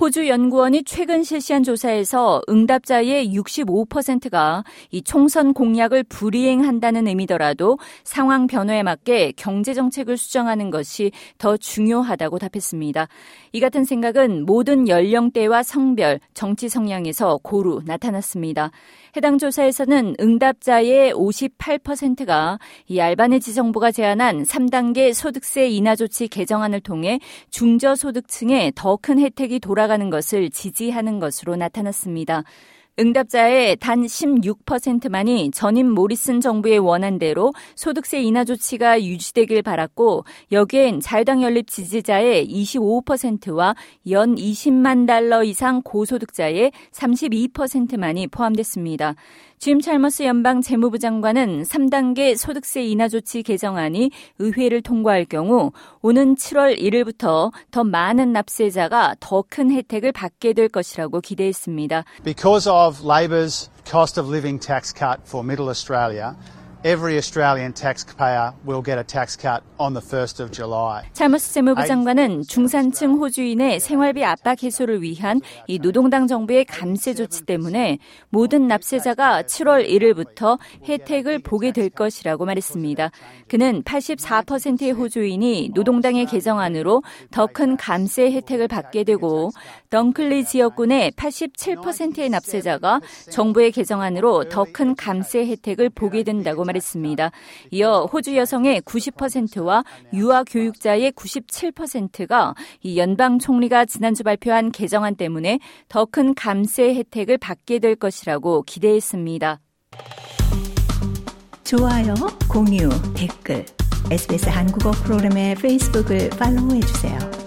호주 연구원이 최근 실시한 조사에서 응답자의 65%가 이 총선 공약을 불이행한다는 의미더라도 상황 변화에 맞게 경제 정책을 수정하는 것이 더 중요하다고 답했습니다. 이 같은 생각은 모든 연령대와 성별, 정치 성향에서 고루 나타났습니다. 해당 조사에서는 응답자의 58%가 이 알바네지 정부가 제안한 3단계 소득세 인하 조치 개정안을 통해 중저소득층에 더 큰 혜택이 돌아가 는 것을 지지하는 것으로 나타났습니다. 응답자의 단 16%만이 전임 모리슨 정부의 원안대로 소득세 인하 조치가 유지되길 바랐고 여기엔 자유당 연립 지지자의 25%와 연 20만 달러 이상 고소득자의 32%만이 포함됐습니다. 짐 찰머스 연방 재무부 장관은 3단계 소득세 인하 조치 개정안이 의회를 통과할 경우 오는 7월 1일부터 더 많은 납세자가 더 큰 혜택을 받게 될 것이라고 기대했습니다. Because of Labor's cost of living tax cut for Middle Australia, every Australian taxpayer will get a tax cut on the 1st of July. 찰머스 재무부 장관은 중산층 호주인의 생활비 압박 해소를 위한 이 노동당 정부의 감세 조치 때문에 모든 납세자가 7월 1일부터 혜택을 보게 될 것이라고 말했습니다. 그는 84%의 호주인이 노동당의 개정안으로 더 큰 감세 혜택을 받게 되고 덩클리 지역군의 87%의 납세자가 정부의 개정안으로 더 큰 감세 혜택을 보게 된다고 말했습니다. 이어 호주 여성의 90%와 유아 교육자의 97%가 이 연방 총리가 지난주 발표한 개정안 때문에 더 큰 감세 혜택을 받게 될 것이라고 기대했습니다. 좋아요, 공유, 댓글, SBS 한국어 프로그램의 페이스북을 팔로우해 주세요.